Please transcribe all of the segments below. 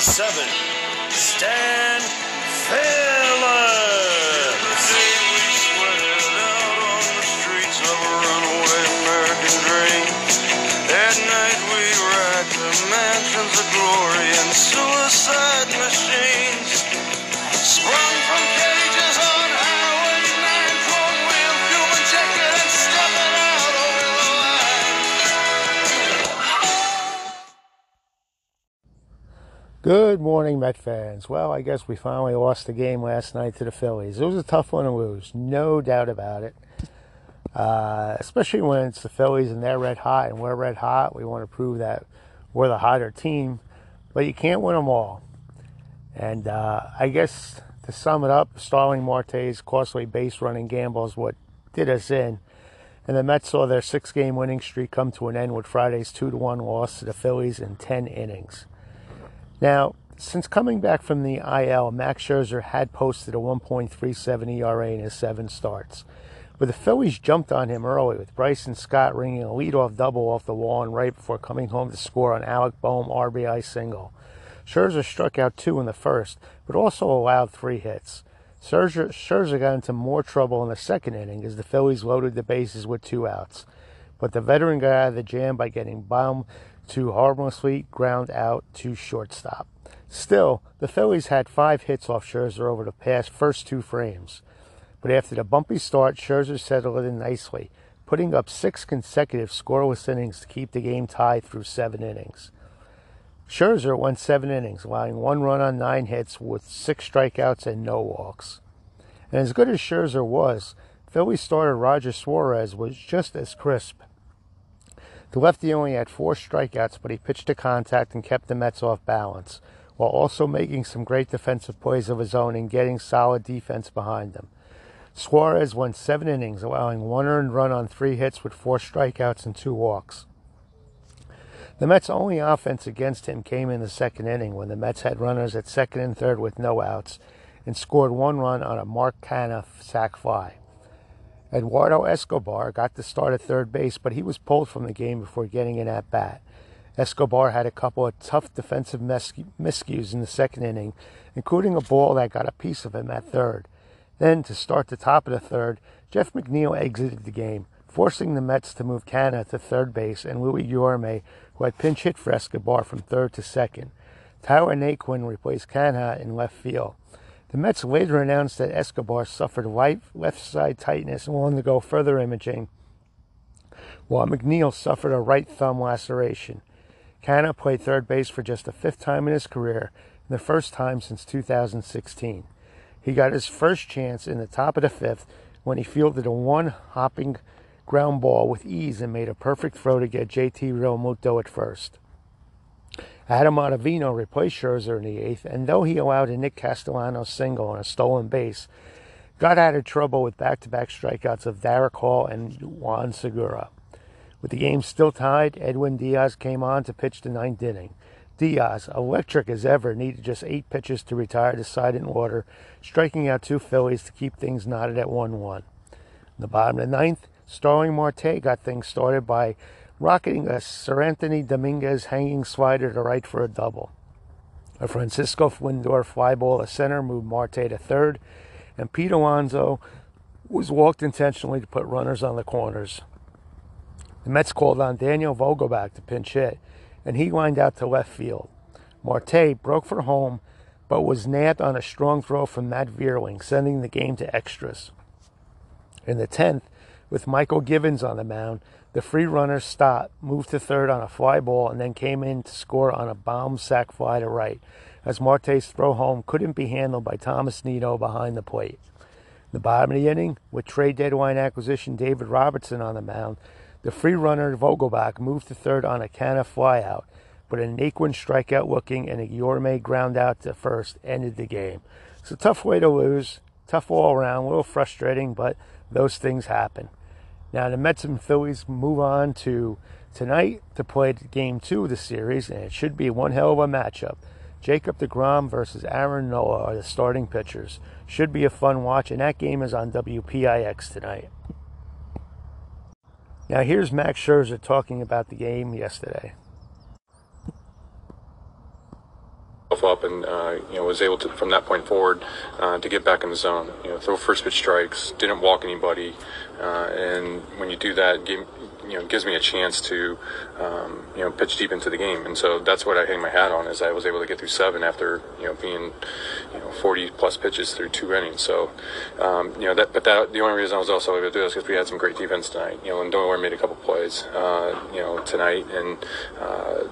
seven, Stan Good morning, Met fans. Well, I guess we finally lost the game last night to the Phillies. It was a tough one to lose, no doubt about it. Uh, especially when it's the Phillies and they're red hot and we're red hot. We want to prove that we're the hotter team, but you can't win them all. And uh, I guess to sum it up, Starling Marte's costly base running gamble is what did us in. And the Mets saw their six game winning streak come to an end with Friday's 2 to 1 loss to the Phillies in 10 innings. Now, since coming back from the IL, Max Scherzer had posted a 1.37 ERA in his seven starts. But the Phillies jumped on him early with Bryson Stott ringing a leadoff double off the wall and right before coming home to score on Alec Bohm RBI single. Scherzer struck out two in the first, but also allowed three hits. Scherzer, Scherzer got into more trouble in the second inning as the Phillies loaded the bases with two outs. But the veteran got out of the jam by getting Bohm to harmlessly ground out to shortstop. Still, the Phillies had five hits off Scherzer over the past first two frames. But after the bumpy start, Scherzer settled in nicely, putting up six consecutive scoreless innings to keep the game tied through seven innings. Scherzer went seven innings, allowing one run on nine hits with six strikeouts and no walks. And as good as Scherzer was, Philly starter Ranger Suarez was just as crisp. The lefty only had four strikeouts, but he pitched to contact and kept the Mets off balance, while also making some great defensive plays of his own and getting solid defense behind him. Suarez went seven innings, allowing one earned run on three hits with four strikeouts and two walks. The Mets' only offense against him came in the second inning when the Mets had runners at second and third with no outs and scored one run on a Mark Canha sac fly. Eduardo Escobar got the start at third base, but he was pulled from the game before getting an at bat. Escobar had a couple of tough defensive miscues in the second inning, including a ball that got a piece of him at third. Then, to start the top of the third, Jeff McNeil exited the game, forcing the Mets to move Canha to third base and Luis Guillorme, who had pinch hit for Escobar from third to second. Tyler Naquin replaced Canha in left field. The Mets later announced that Escobar suffered left side tightness and will undergo further imaging, while McNeil suffered a right thumb laceration. Canha played third base for just the fifth time in his career, and the first time since 2016. He got his first chance in the top of the fifth when he fielded a one hopping ground ball with ease and made a perfect throw to get JT Realmuto at first. Adam Ottavino replaced Scherzer in the eighth, and though he allowed a Nick Castellanos single on a stolen base, got out of trouble with back-to-back strikeouts of Darick Hall and Juan Segura. With the game still tied, Edwin Diaz came on to pitch the ninth inning. Diaz, electric as ever, needed just eight pitches to retire the side in order, striking out two Phillies to keep things knotted at 1 1. In the bottom of the ninth, Starling Marte got things started by rocketing a Seranthony Dominguez hanging slider to right for a double. A Francisco Lindor fly ball to center moved Marte to third, and Pete Alonso was walked intentionally to put runners on the corners. The Mets called on Daniel Vogelbach to pinch hit, and he lined out to left field. Marte broke for home, but was nabbed on a strong throw from Matt Vierling, sending the game to extras. In the 10th, with Mychal Givens on the mound, the free runner stopped, moved to third on a fly ball, and then came in to score on a Bohm sac fly to right, as Marte's throw home couldn't be handled by Tomas Nido behind the plate. In the bottom of the inning, with trade deadline acquisition David Robertson on the mound, the free runner Vogelbach moved to third on a Canha flyout, but a Naquin strikeout looking and a Guillorme ground out to first ended the game. It's a tough way to lose, tough all around, a little frustrating, but those things happen. Now the Mets and Phillies move on to tonight to play game two of the series, and it should be one hell of a matchup. Jacob DeGrom versus Aaron Nola are the starting pitchers. Should be a fun watch, and that game is on WPIX tonight. Now here's Max Scherzer talking about the game yesterday. Up, and uh, you know was able to from that point forward uh, to get back in the zone. You know, throw first pitch strikes, didn't walk anybody, uh, and when you do that, game, you know gives me a chance to um, you know pitch deep into the game, and so that's what I hang my hat on. Is I was able to get through seven after you know being you know 40 plus pitches through two innings. So um, you know that, but that the only reason I was also able to do this because we had some great defense tonight. You know, and Lindor made a couple plays uh, you know tonight, and uh,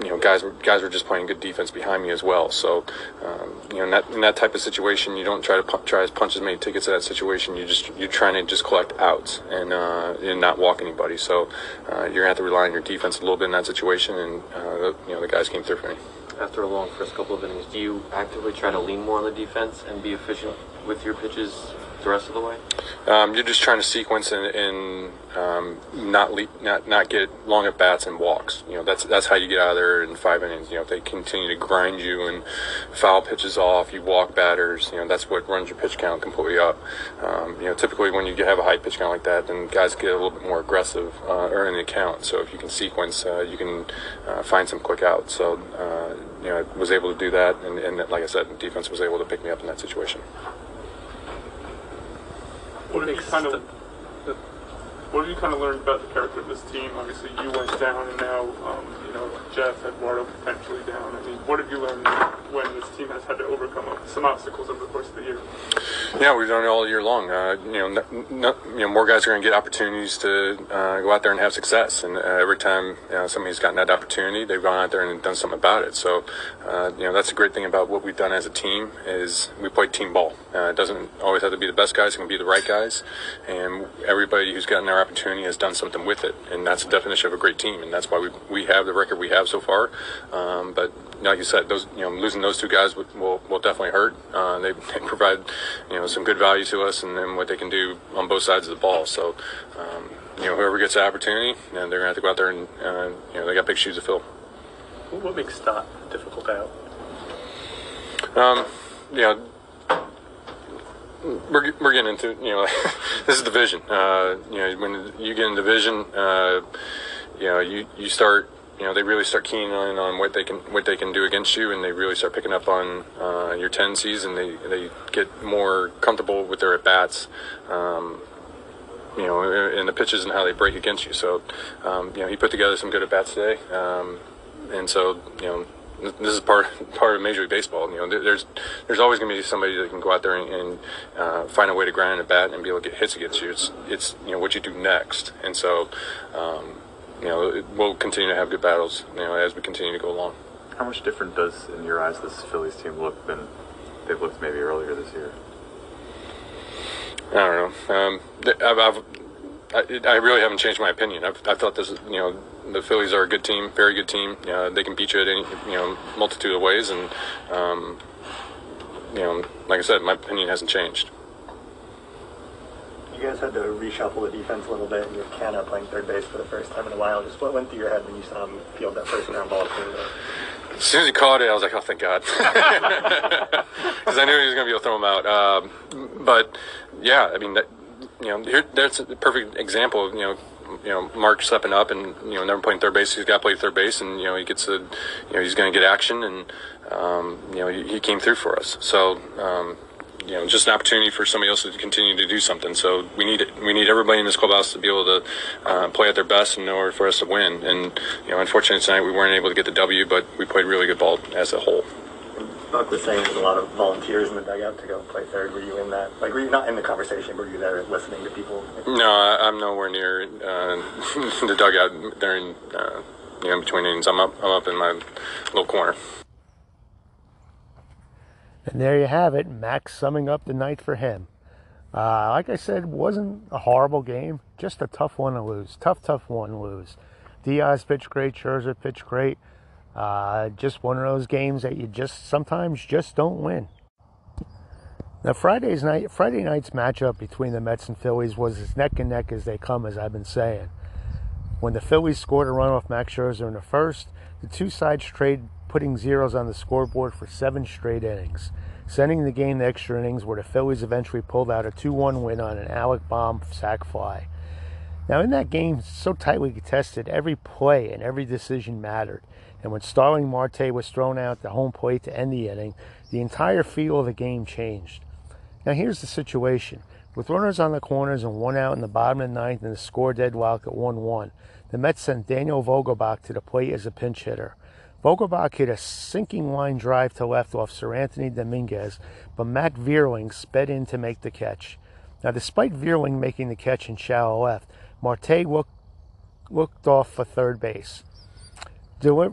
you know, guys were guys were just playing good defense behind me as well. So, um, you know, in that, in that type of situation, you don't try to pu- try to punch as many tickets in that situation. You just you're trying to just collect outs and uh, and not walk anybody. So, uh, you're gonna have to rely on your defense a little bit in that situation, and uh, you know, the guys came through for me. After a long first couple of innings, do you actively try to lean more on the defense and be efficient with your pitches the rest of the way? Um, you're just trying to sequence and, and um, not, le- not not get long at bats and walks. You know that's that's how you get out of there in five innings. You know if they continue to grind you and foul pitches off, you walk batters. You know that's what runs your pitch count completely up. Um, you know typically when you have a high pitch count like that, then guys get a little bit more aggressive uh, in the count. So if you can sequence, uh, you can uh, find some quick outs. So uh, you know I was able to do that, and, and like I said, defense was able to pick me up in that situation. Uzbekistanu what have you kind of learned about the character of this team? Obviously, you went down, and now um, you know Jeff Eduardo potentially down. I mean, what have you learned when this team has had to overcome some obstacles over the course of the year? Yeah, we've done it all year long. Uh, you know, no, no, you know, more guys are going to get opportunities to uh, go out there and have success. And uh, every time you know, somebody's gotten that opportunity, they've gone out there and done something about it. So, uh, you know, that's a great thing about what we've done as a team is we play team ball. Uh, it doesn't always have to be the best guys; it can be the right guys. And everybody who's gotten their opportunity has done something with it, and that's the definition of a great team. And that's why we we have the record we have so far. Um, but like you said, those you know losing those two guys will will, will definitely hurt. Uh, they, they provide you know some good value to us, and then what they can do on both sides of the ball. So. Um, you know, whoever gets the opportunity, and they're going to have to go out there and, uh, you know, they got big shoes to fill. What makes that difficult out? Um, you know, we're, we're getting into you know this is division. Uh, you know when you get in division, uh, you know you you start you know they really start keying on on what they can what they can do against you, and they really start picking up on uh, your tendencies, and they they get more comfortable with their at bats. Um, you know, in the pitches and how they break against you. So, um, you know, he put together some good at bats today, um, and so you know this is part part of Major League Baseball. You know, there's there's always going to be somebody that can go out there and, and uh, find a way to grind a bat and be able to get hits against you. It's it's you know what you do next, and so um, you know we'll continue to have good battles. You know, as we continue to go along. How much different does, in your eyes, this Phillies team look than they've looked maybe earlier this year? I don't know. Um, I've, I've I, I, really haven't changed my opinion. I've, I thought this, you know, the Phillies are a good team, very good team. Uh, they can beat you at any, you know, multitude of ways, and um, you know, like I said, my opinion hasn't changed. You guys had to reshuffle the defense a little bit, and you have Canha playing third base for the first time in a while. Just what went through your head when you saw him field that first ground ball? As soon as he caught it, I was like, "Oh, thank God," because I knew he was going to be able to throw him out. Um, but yeah, I mean, that, you know, here, that's a perfect example. Of, you know, you know, Mark stepping up and you know, never playing third base. He's got to play third base, and you know, he gets a, you know, he's going to get action, and um, you know, he, he, came through for us. So. Um, you know, just an opportunity for somebody else to continue to do something. So we need. We need everybody in this clubhouse to be able to uh, play at their best in order for us to win. And you know, unfortunately tonight we weren't able to get the W, but we played really good ball as a whole. Buck was saying there's a lot of volunteers in the dugout to go play third. Were you in that? Like, were you not in the conversation? Were you there listening to people? No, I, am nowhere near uh, the dugout during uh, you know between innings. I'm up. I'm up in my little corner. And there you have it, Max summing up the night for him. Uh, like I said, wasn't a horrible game, just a tough one to lose. Tough, tough one to lose. Diaz pitched great, Scherzer pitched great. Uh, just one of those games that you just sometimes just don't win. Now Friday's night, Friday night's matchup between the Mets and Phillies was as neck and neck as they come, as I've been saying. When the Phillies scored a run off Max Scherzer in the first, the two sides trade putting zeros on the scoreboard for seven straight innings, sending the game to extra innings where the Phillies eventually pulled out a 2-1 win on an Alec Bohm sac fly. Now in that game, so tightly contested, every play and every decision mattered. And when Starling Marte was thrown out the home plate to end the inning, the entire feel of the game changed. Now here's the situation. With runners on the corners and one out in the bottom of the ninth and the score deadlocked at 1 1, the Mets sent Daniel Vogelbach to the plate as a pinch hitter. Vogelbach hit a sinking line drive to left off Seranthony Dominguez, but Matt Vierling sped in to make the catch. Now, despite Vierling making the catch in shallow left, Marte looked, looked off for third base. Deli-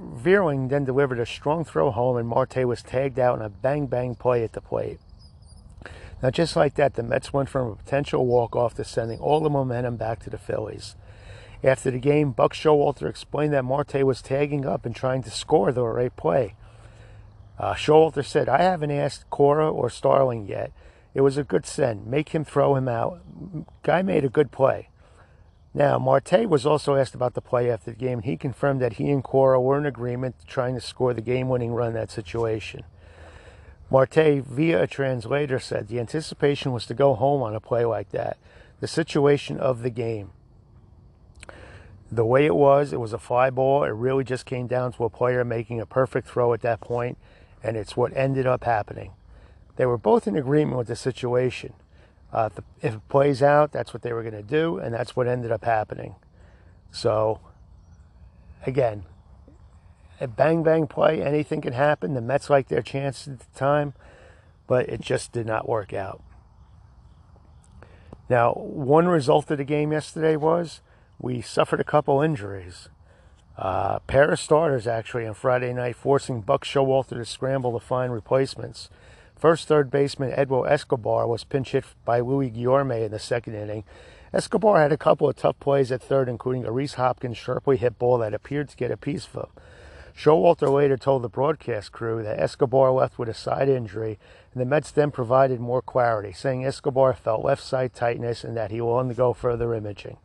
then delivered a strong throw home, and Marte was tagged out in a bang bang play at the plate. Now, just like that, the Mets went from a potential walk off to sending all the momentum back to the Phillies. After the game, Buck Showalter explained that Marte was tagging up and trying to score the right play. Uh, Showalter said, I haven't asked Cora or Starling yet. It was a good send. Make him throw him out. Guy made a good play. Now, Marte was also asked about the play after the game, and he confirmed that he and Cora were in agreement trying to score the game winning run in that situation. Marte, via a translator, said the anticipation was to go home on a play like that. The situation of the game. The way it was, it was a fly ball. It really just came down to a player making a perfect throw at that point, and it's what ended up happening. They were both in agreement with the situation. Uh, if it plays out, that's what they were going to do, and that's what ended up happening. So, again, a bang bang play, anything can happen. The Mets liked their chances at the time, but it just did not work out. Now, one result of the game yesterday was we suffered a couple injuries. Uh, pair of starters actually on Friday night, forcing Buck Showalter to scramble to find replacements. First third baseman Edward Escobar was pinch hit by Luis Guillorme in the second inning. Escobar had a couple of tough plays at third, including a Rhys Hoskins sharply hit ball that appeared to get a piece of him. Showalter later told the broadcast crew that Escobar left with a side injury, and the Mets then provided more clarity, saying Escobar felt left side tightness and that he will undergo further imaging.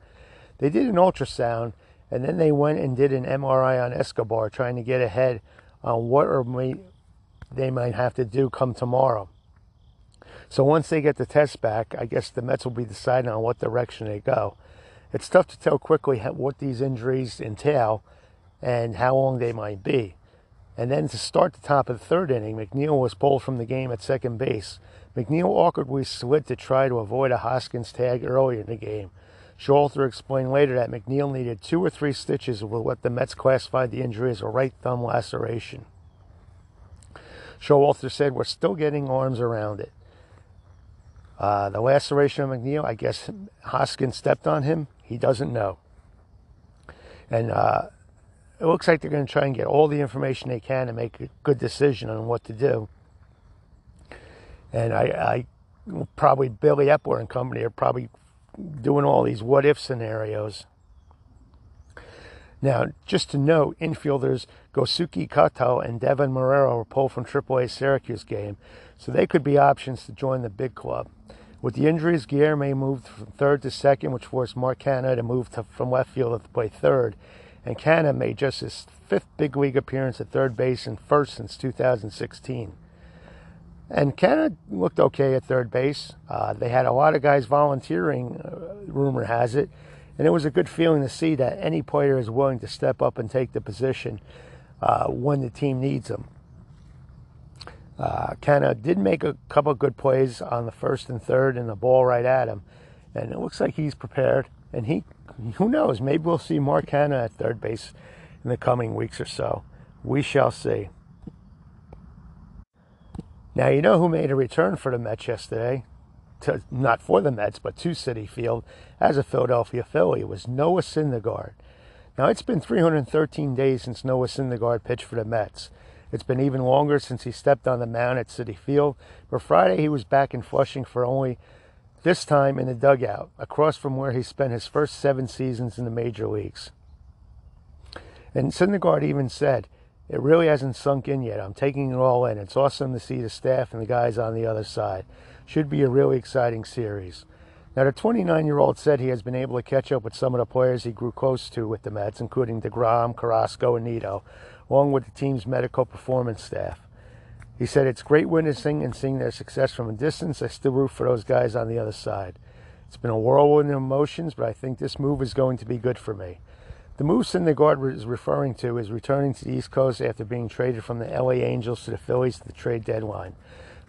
They did an ultrasound, and then they went and did an MRI on Escobar, trying to get ahead on what or may, they might have to do come tomorrow. So once they get the test back, I guess the Mets will be deciding on what direction they go. It's tough to tell quickly what these injuries entail and how long they might be. And then to start the top of the third inning, McNeil was pulled from the game at second base. McNeil awkwardly slid to try to avoid a Hoskins tag earlier in the game. Showalter explained later that McNeil needed two or three stitches with what the Mets classified the injury as a right thumb laceration. Showalter said, We're still getting arms around it. Uh, the laceration of McNeil, I guess Hoskins stepped on him. He doesn't know. And uh, it looks like they're going to try and get all the information they can and make a good decision on what to do. And I, I probably Billy Eppler and company are probably doing all these what if scenarios. Now, just to note, infielders Gosuke Katoh and Deven Marrero were pulled from AAA Syracuse game, so they could be options to join the big club. With the injuries, Guillorme moved from third to second, which forced Mark Canha to move to, from left field to play third, and Canha made just his fifth big league appearance at third base and first since 2016. And Canha looked okay at third base. Uh, they had a lot of guys volunteering, uh, rumor has it, and it was a good feeling to see that any player is willing to step up and take the position uh, when the team needs them. Uh, did make a couple good plays on the first and third, and the ball right at him, and it looks like he's prepared. And he, who knows, maybe we'll see Mark Canha at third base in the coming weeks or so. We shall see. Now, you know who made a return for the Mets yesterday? To, not for the Mets, but to Citi Field as a Philadelphia Philly. It was Noah Syndergaard. Now, it's been 313 days since Noah Syndergaard pitched for the Mets. It's been even longer since he stepped on the mound at Citi Field, but Friday he was back in Flushing for only this time in the dugout, across from where he spent his first seven seasons in the major leagues. And Syndergaard even said, it really hasn't sunk in yet. I'm taking it all in. It's awesome to see the staff and the guys on the other side. Should be a really exciting series. Now, the 29 year old said he has been able to catch up with some of the players he grew close to with the Mets, including DeGrom, Carrasco, and Nido, along with the team's medical performance staff. He said, It's great witnessing and seeing their success from a distance. I still root for those guys on the other side. It's been a whirlwind of emotions, but I think this move is going to be good for me. The move Syndergaard is referring to is returning to the East Coast after being traded from the LA Angels to the Phillies at the trade deadline.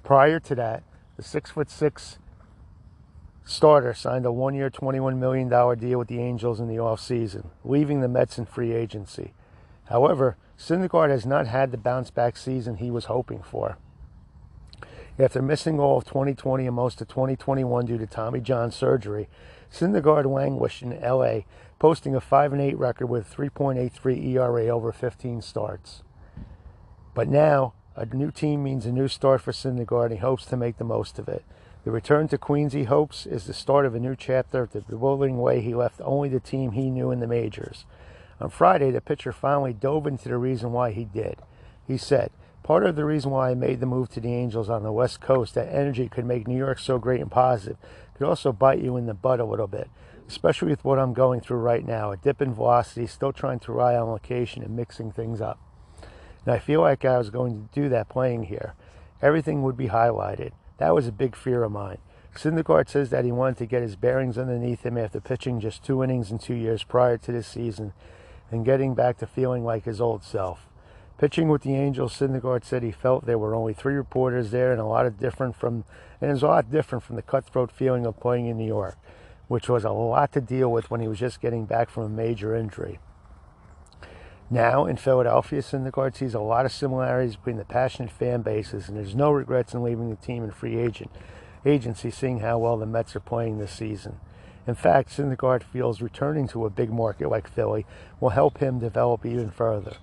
Prior to that, the six foot six starter signed a one year, $21 million deal with the Angels in the offseason, leaving the Mets in free agency. However, Syndergaard has not had the bounce back season he was hoping for. After missing all of 2020 and most of 2021 due to Tommy John surgery, Syndergaard languished in LA, posting a 5 8 record with 3.83 ERA over 15 starts. But now, a new team means a new start for Syndergaard, and he hopes to make the most of it. The return to Queens, he hopes, is the start of a new chapter of the bewildering way he left only the team he knew in the majors. On Friday, the pitcher finally dove into the reason why he did. He said, Part of the reason why I made the move to the Angels on the West Coast, that energy could make New York so great and positive, could also bite you in the butt a little bit, especially with what I'm going through right now a dip in velocity, still trying to rely on location and mixing things up. And I feel like I was going to do that playing here. Everything would be highlighted. That was a big fear of mine. Syndergaard says that he wanted to get his bearings underneath him after pitching just two innings in two years prior to this season and getting back to feeling like his old self. Pitching with the Angels, Syndergaard said he felt there were only three reporters there and a lot of different from and it was a lot different from the cutthroat feeling of playing in New York, which was a lot to deal with when he was just getting back from a major injury. Now in Philadelphia, Syndergaard sees a lot of similarities between the passionate fan bases, and there's no regrets in leaving the team in free agent agency, seeing how well the Mets are playing this season. In fact, Syndergaard feels returning to a big market like Philly will help him develop even further.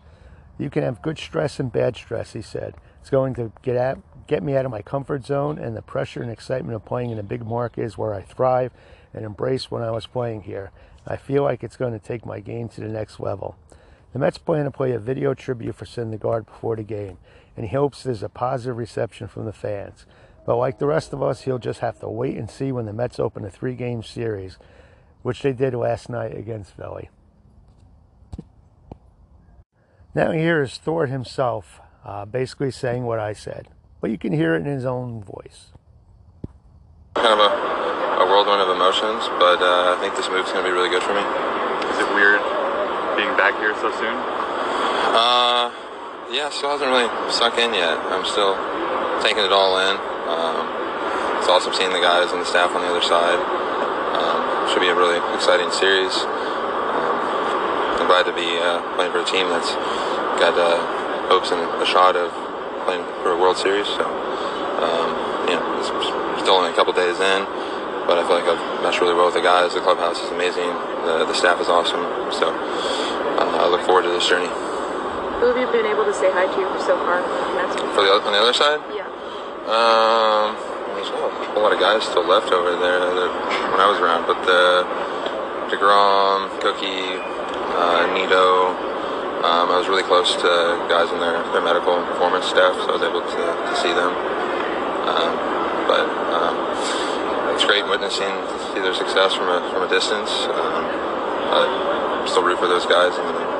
You can have good stress and bad stress, he said. It's going to get at, get me out of my comfort zone, and the pressure and excitement of playing in a big market is where I thrive and embrace when I was playing here. I feel like it's going to take my game to the next level. The Mets plan to play a video tribute for Syndergaard before the game, and he hopes there's a positive reception from the fans. But like the rest of us, he'll just have to wait and see when the Mets open a three game series, which they did last night against Philly. Now, here is Thor himself uh, basically saying what I said, but you can hear it in his own voice. Kind of a, a whirlwind of emotions, but uh, I think this move's going to be really good for me. Is it weird being back here so soon? Uh, yeah, still hasn't really sunk in yet. I'm still taking it all in. Um, it's awesome seeing the guys and the staff on the other side. Um, should be a really exciting series. Um, I'm glad to be uh, playing for a team that's got uh, hopes and a shot of playing for a World Series. So, um, you know, it's still only a couple days in but I feel like I've meshed really well with the guys. The clubhouse is amazing. The, the staff is awesome. So I look forward to this journey. Who have you been able to say hi to so far? For the on the other side? Yeah. Um, there's a whole lot of guys still left over there when I was around, but the Degrom, Cookie, uh, Nido. Um, I was really close to guys in their, their medical and performance staff, so I was able to, to see them. Um, but um, it's great witnessing see their success from a from a distance. Um, I still root for those guys and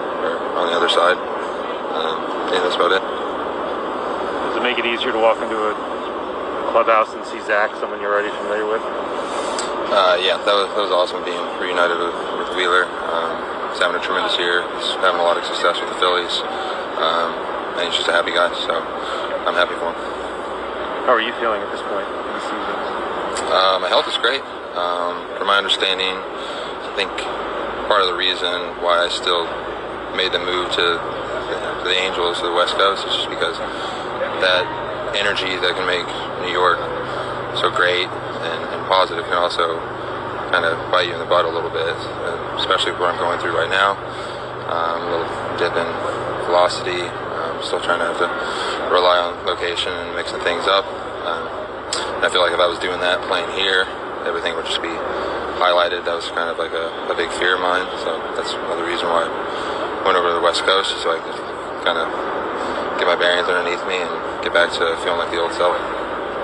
on the other side. Um, yeah, that's about it. Does it make it easier to walk into a clubhouse and see Zach, someone you're already familiar with? Uh, yeah, that was, that was awesome being reunited with, with Wheeler. Um, he's having a tremendous year. He's having a lot of success with the Phillies. Um, and he's just a happy guy, so I'm happy for him. How are you feeling at this point in the season? Uh, my health is great. Um, from my understanding, I think part of the reason why I still made the move to, the Angels to the West Coast is just because that energy that can make New York so great and, and positive can also kind of bite you in the butt a little bit, especially what I'm going through right now. Um, a little dip in velocity. I'm still trying to have to rely on location and mixing things up. Um, I feel like if I was doing that playing here, everything would just be highlighted. That was kind of like a, a big fear of mine. So that's another reason why went over to the West Coast, so I could kind of get my bearings underneath me and get back to feeling like the old self.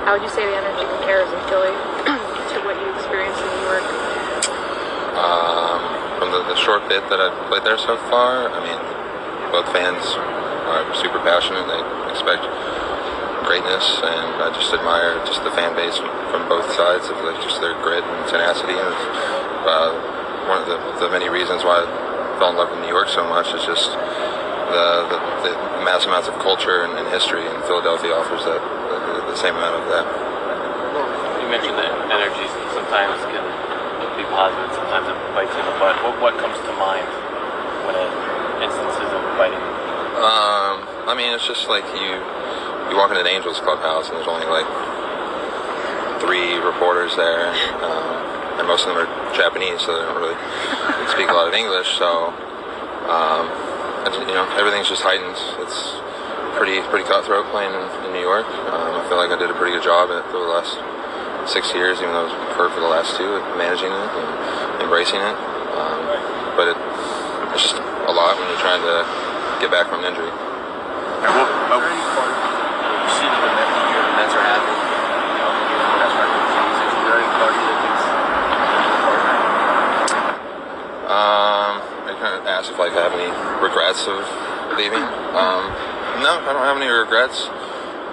How would you say the energy compares in Philly to what you experienced in New York? Um, from the, the short bit that I've played there so far, I mean, both fans are super passionate. They expect greatness, and I just admire just the fan base from both sides of like just their grit and tenacity. And uh, one of the, the, many reasons why fell in love with New York so much. It's just the, the, the mass amounts of culture and, and history, and Philadelphia offers that the, the same amount of that. You mentioned that energy sometimes can be positive, sometimes it bites in the butt. What, what comes to mind when it instances of biting? Um, I mean, it's just like you you walk into the Angels clubhouse and there's only like three reporters there, um, and most of them are Japanese, so they don't really speak a lot of English. So, um, you know, everything's just heightened. It's pretty pretty cutthroat playing in, in New York. Um, I feel like I did a pretty good job for the last six years, even though I was hurt for the last two, managing it and embracing it. Um, but it, it's just a lot when you're trying to get back from an injury. And what, uh, you see the Mets, the Mets are having, you know, the best record in the season. Is there any part of you that thinks Um, I kind of if like I have any regrets of leaving. Um, no, I don't have any regrets.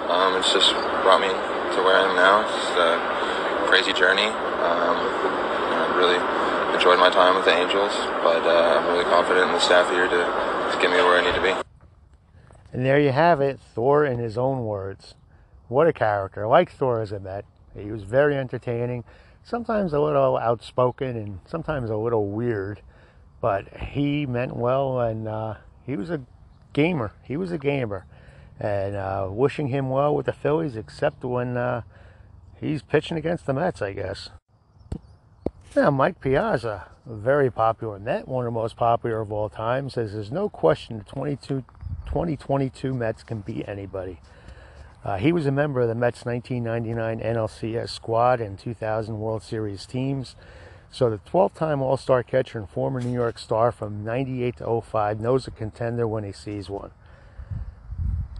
Um, it's just brought me to where I am now. It's a crazy journey. Um, I really enjoyed my time with the Angels, but uh, I'm really confident in the staff here to, to get me where I need to be. And there you have it, Thor in his own words. What a character. I like Thor as a Met. He was very entertaining, sometimes a little outspoken and sometimes a little weird, but he meant well and uh, he was a gamer. He was a gamer. And uh, wishing him well with the Phillies, except when uh, he's pitching against the Mets, I guess. Now, Mike Piazza, very popular Met, one of the most popular of all time, says there's no question the 2022 Mets can beat anybody. Uh, he was a member of the Mets 1999 NLCS squad and 2000 World Series teams. So the 12-time All-Star catcher and former New York star from 98 to 05 knows a contender when he sees one.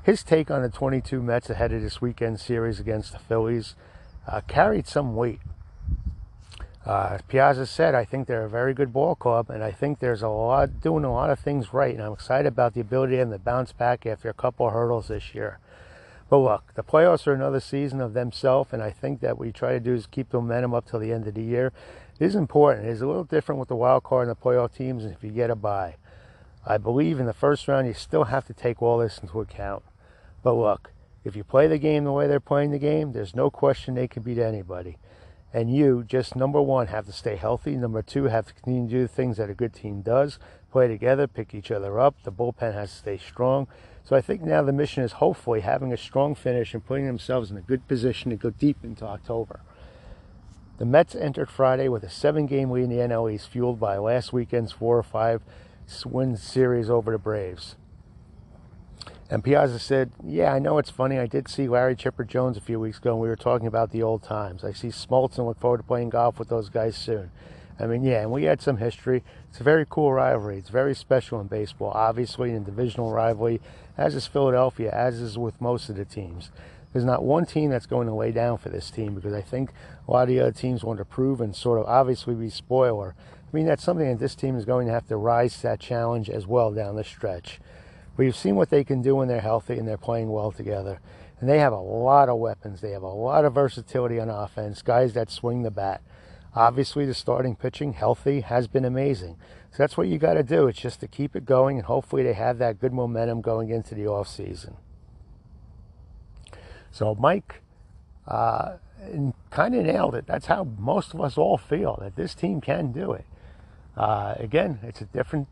His take on the 22 Mets ahead of this weekend series against the Phillies uh, carried some weight. Uh, Piazza said, I think they're a very good ball club, and I think there's a lot doing a lot of things right, and I'm excited about the ability them to bounce back after a couple hurdles this year. But look, the playoffs are another season of themselves, and I think that what you try to do is keep the momentum up till the end of the year. It is important. It is a little different with the wild card and the playoff teams if you get a bye. I believe in the first round you still have to take all this into account. But look, if you play the game the way they're playing the game, there's no question they can beat anybody. And you, just number one, have to stay healthy. Number two, have to continue to do the things that a good team does play together, pick each other up. The bullpen has to stay strong. So I think now the mission is hopefully having a strong finish and putting themselves in a good position to go deep into October. The Mets entered Friday with a seven game lead in the NL East, fueled by last weekend's 4 or 5 win series over the Braves. And Piazza said, Yeah, I know it's funny. I did see Larry Chipper Jones a few weeks ago, and we were talking about the old times. I see Smoltz and look forward to playing golf with those guys soon. I mean, yeah, and we had some history. It's a very cool rivalry. It's very special in baseball, obviously, in divisional rivalry, as is Philadelphia, as is with most of the teams. There's not one team that's going to lay down for this team because I think a lot of the other teams want to prove and sort of obviously be spoiler. I mean, that's something that this team is going to have to rise to that challenge as well down the stretch. We've seen what they can do when they're healthy and they're playing well together. And they have a lot of weapons. They have a lot of versatility on offense, guys that swing the bat. Obviously, the starting pitching, healthy, has been amazing. So that's what you got to do. It's just to keep it going, and hopefully they have that good momentum going into the off season. So Mike uh, kind of nailed it. That's how most of us all feel that this team can do it. Uh, again, it's a different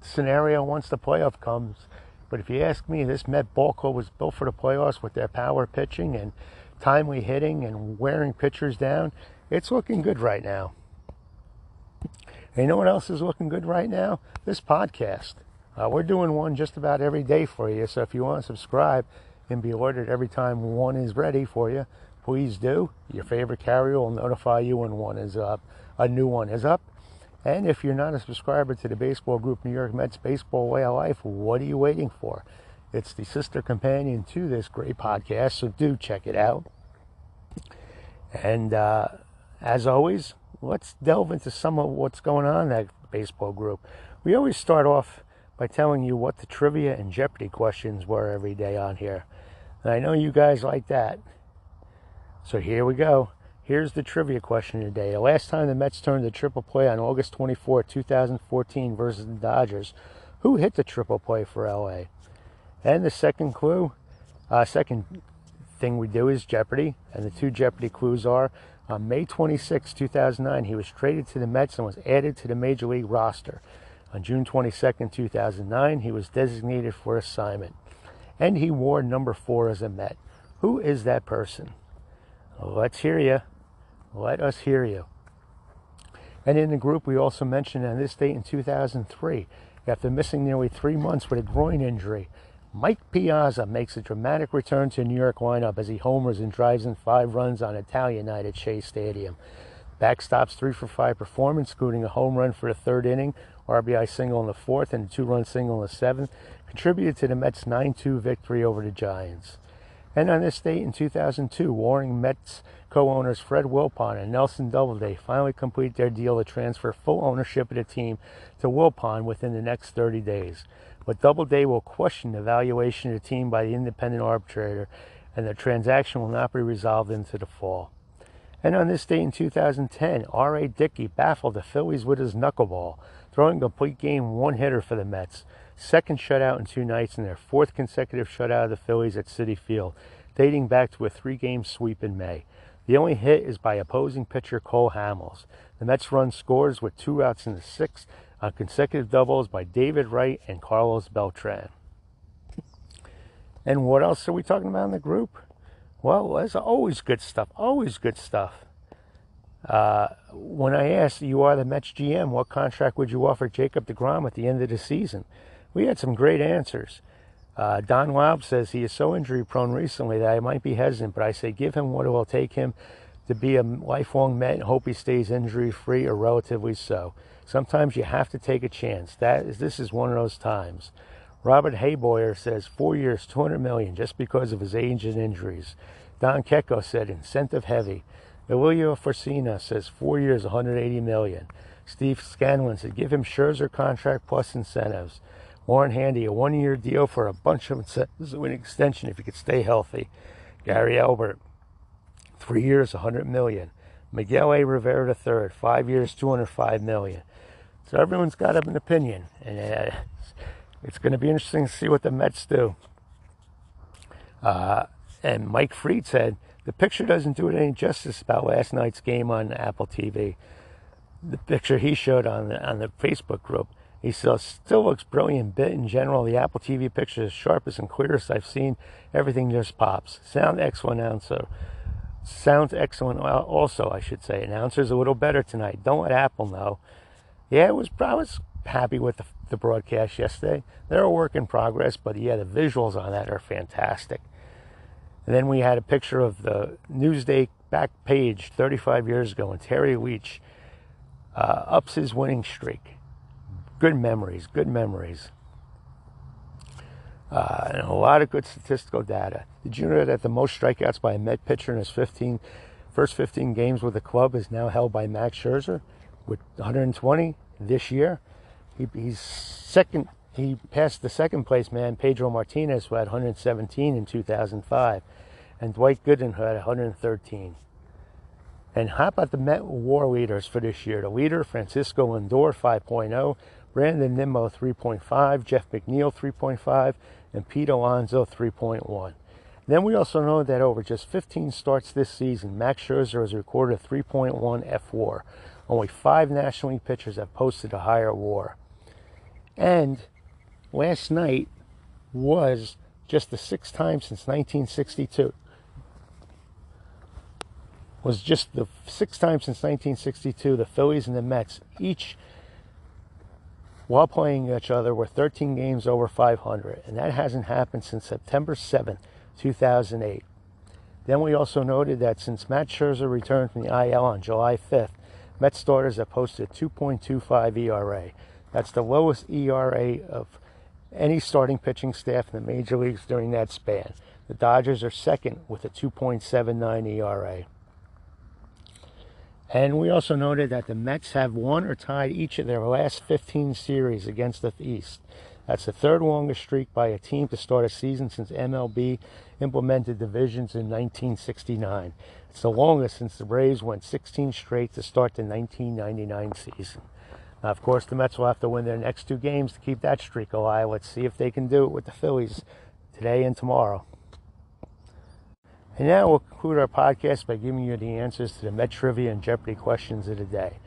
scenario once the playoff comes. But if you ask me, this Met ball club was built for the playoffs with their power pitching and timely hitting and wearing pitchers down. It's looking good right now. And you know what else is looking good right now? This podcast. Uh, we're doing one just about every day for you. So if you want to subscribe and be alerted every time one is ready for you, please do. Your favorite carrier will notify you when one is up. A new one is up. And if you're not a subscriber to the baseball group New York Mets Baseball Way of Life, what are you waiting for? It's the sister companion to this great podcast, so do check it out. And uh, as always, let's delve into some of what's going on in that baseball group. We always start off by telling you what the trivia and Jeopardy questions were every day on here. And I know you guys like that. So here we go. Here's the trivia question today. The last time the Mets turned the triple play on August 24, 2014 versus the Dodgers, who hit the triple play for LA? And the second clue, uh, second thing we do is Jeopardy. And the two Jeopardy clues are on May 26, 2009, he was traded to the Mets and was added to the Major League roster. On June 22, 2009, he was designated for assignment. And he wore number four as a Met. Who is that person? Let's hear you. Let us hear you. And in the group, we also mentioned on this date in 2003, after missing nearly three months with a groin injury, Mike Piazza makes a dramatic return to New York lineup as he homers and drives in five runs on Italian night at Shea Stadium. Backstop's three for five performance, including a home run for the third inning, RBI single in the fourth, and a two run single in the seventh, contributed to the Mets' 9 2 victory over the Giants. And on this date in 2002, Warring Mets co owners Fred Wilpon and Nelson Doubleday finally complete their deal to transfer full ownership of the team to Wilpon within the next 30 days. But Doubleday will question the valuation of the team by the independent arbitrator, and the transaction will not be resolved into the fall. And on this date in 2010, R.A. Dickey baffled the Phillies with his knuckleball, throwing a complete game one hitter for the Mets. Second shutout in two nights and their fourth consecutive shutout of the Phillies at Citi Field, dating back to a three game sweep in May. The only hit is by opposing pitcher Cole Hamels. The Mets run scores with two outs in the sixth on consecutive doubles by David Wright and Carlos Beltran. And what else are we talking about in the group? Well, there's always good stuff. Always good stuff. Uh, when I asked, you are the Mets GM, what contract would you offer Jacob DeGrom at the end of the season? We had some great answers. Uh, Don Laub says he is so injury prone recently that I might be hesitant, but I say give him what it will take him to be a lifelong Met and hope he stays injury free or relatively so. Sometimes you have to take a chance. That is, this is one of those times. Robert Hayboyer says four years, 200 million, just because of his age and injuries. Don Kecko said incentive heavy. Emilio Forcina says four years, 180 million. Steve Scanlon said give him Scherzer contract plus incentives. Warren Handy, a one-year deal for a bunch of incentives an extension if he could stay healthy. Gary Albert, three years, 100 million. Miguel A. Rivera III, five years, 205 million. So everyone's got an opinion, and uh, it's going to be interesting to see what the Mets do. Uh, and Mike Freed said the picture doesn't do it any justice about last night's game on Apple TV. The picture he showed on the on the Facebook group, he said still looks brilliant. but in general, the Apple TV picture is sharpest and clearest I've seen. Everything just pops. Sound excellent, announcer. Sounds excellent. Also, I should say, announcer's a little better tonight. Don't let Apple know. Yeah, it was. I was happy with the, the broadcast yesterday. They're a work in progress, but yeah, the visuals on that are fantastic. And then we had a picture of the Newsday back page 35 years ago, and Terry Leach uh, ups his winning streak. Good memories, good memories. Uh, and a lot of good statistical data. Did you know that the most strikeouts by a Met pitcher in his 15, first 15 games with the club is now held by Max Scherzer with 120 this year? He, he's second he passed the second place man, Pedro Martinez, who had 117 in 2005, and Dwight Gooden, who had 113. And how about the Met War leaders for this year? The leader, Francisco Lindor, 5.0, Brandon Nimmo, 3.5, Jeff McNeil, 3.5, and Pete Alonso, 3.1. Then we also know that over just 15 starts this season, Max Scherzer has recorded a 3.1 F WAR. Only five National League pitchers have posted a higher WAR. And last night was just the sixth time since 1962. Was just the sixth time since 1962 the Phillies and the Mets each while playing each other were 13 games over 500, and that hasn't happened since September 7, 2008. Then we also noted that since Matt Scherzer returned from the IL on July 5th, Mets starters have posted 2.25 ERA. That's the lowest ERA of any starting pitching staff in the major leagues during that span. The Dodgers are second with a 2.79 ERA. And we also noted that the Mets have won or tied each of their last 15 series against the East. That's the third longest streak by a team to start a season since MLB implemented divisions in 1969. It's the longest since the Braves went 16 straight to start the 1999 season. Now, of course, the Mets will have to win their next two games to keep that streak alive. Let's see if they can do it with the Phillies today and tomorrow. And now we'll conclude our podcast by giving you the answers to the Met trivia and Jeopardy questions of the day.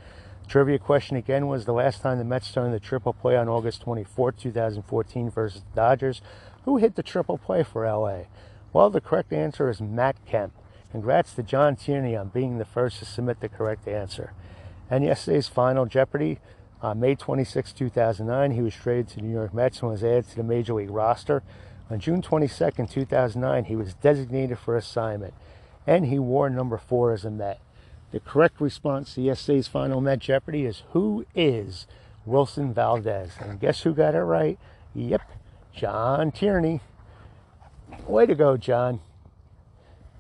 Trivia question again was the last time the Mets turned the triple play on August 24, 2014 versus the Dodgers. Who hit the triple play for LA? Well, the correct answer is Matt Kemp. Congrats to John Tierney on being the first to submit the correct answer. And yesterday's final Jeopardy, on May 26, 2009, he was traded to the New York Mets and was added to the Major League roster. On June 22, 2009, he was designated for assignment, and he wore number four as a Met. The correct response to yesterday's final Met Jeopardy is Who is Wilson Valdez? And guess who got it right? Yep, John Tierney. Way to go, John.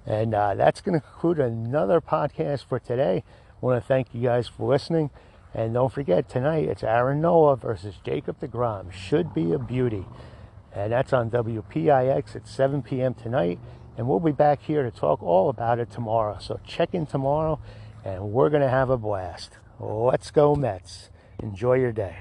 And uh, that's going to conclude another podcast for today. I want to thank you guys for listening. And don't forget, tonight it's Aaron Nola versus Jacob DeGrom. Should be a beauty. And that's on WPIX at 7 p.m. tonight. And we'll be back here to talk all about it tomorrow. So check in tomorrow, and we're going to have a blast. Let's go, Mets. Enjoy your day.